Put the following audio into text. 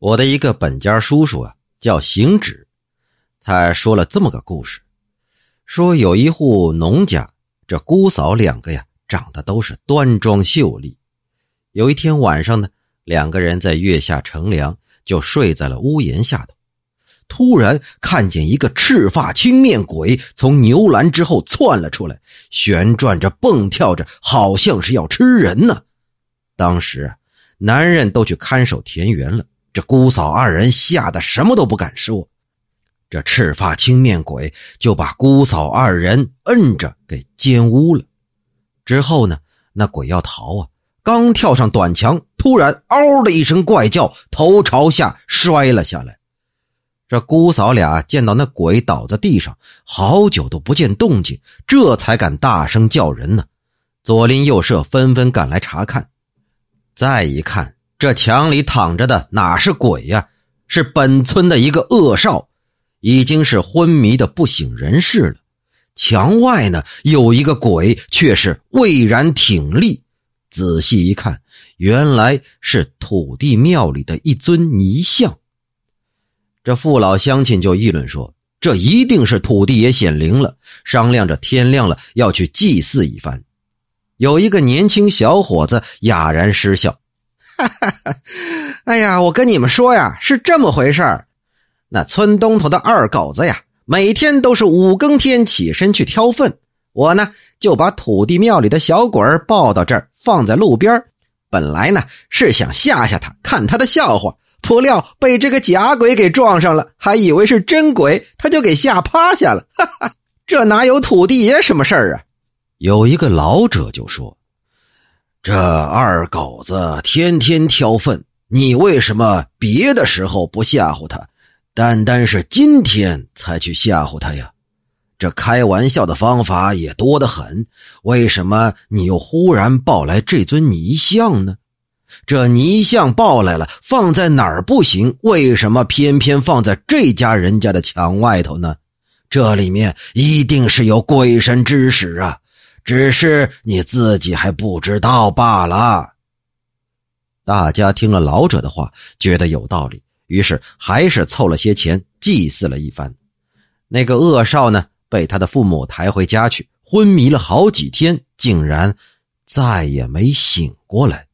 我的一个本家叔叔啊，叫行止，他说了这么个故事：说有一户农家，这姑嫂两个呀，长得都是端庄秀丽。有一天晚上呢，两个人在月下乘凉，就睡在了屋檐下头。突然看见一个赤发青面鬼从牛栏之后窜了出来，旋转着蹦跳着，好像是要吃人呢。当时男人都去看守田园了。这姑嫂二人吓得什么都不敢说，这赤发青面鬼就把姑嫂二人摁着给奸污了。之后呢，那鬼要逃啊，刚跳上短墙，突然嗷的一声怪叫，头朝下摔了下来。这姑嫂俩见到那鬼倒在地上，好久都不见动静，这才敢大声叫人呢。左邻右舍纷纷赶来查看，再一看。这墙里躺着的哪是鬼呀？是本村的一个恶少，已经是昏迷的不省人事了。墙外呢有一个鬼，却是巍然挺立。仔细一看，原来是土地庙里的一尊泥像。这父老乡亲就议论说：“这一定是土地爷显灵了。”商量着天亮了要去祭祀一番。有一个年轻小伙子哑然失笑。哈哈哈！哎呀，我跟你们说呀，是这么回事儿。那村东头的二狗子呀，每天都是五更天起身去挑粪。我呢，就把土地庙里的小鬼儿抱到这儿，放在路边本来呢是想吓吓他，看他的笑话，不料被这个假鬼给撞上了，还以为是真鬼，他就给吓趴下了。哈哈，这哪有土地爷什么事儿啊？有一个老者就说。这二狗子天天挑粪，你为什么别的时候不吓唬他，单单是今天才去吓唬他呀？这开玩笑的方法也多得很，为什么你又忽然抱来这尊泥像呢？这泥像抱来了，放在哪儿不行？为什么偏偏放在这家人家的墙外头呢？这里面一定是有鬼神之使啊！只是你自己还不知道罢了。大家听了老者的话，觉得有道理，于是还是凑了些钱祭祀了一番。那个恶少呢，被他的父母抬回家去，昏迷了好几天，竟然再也没醒过来。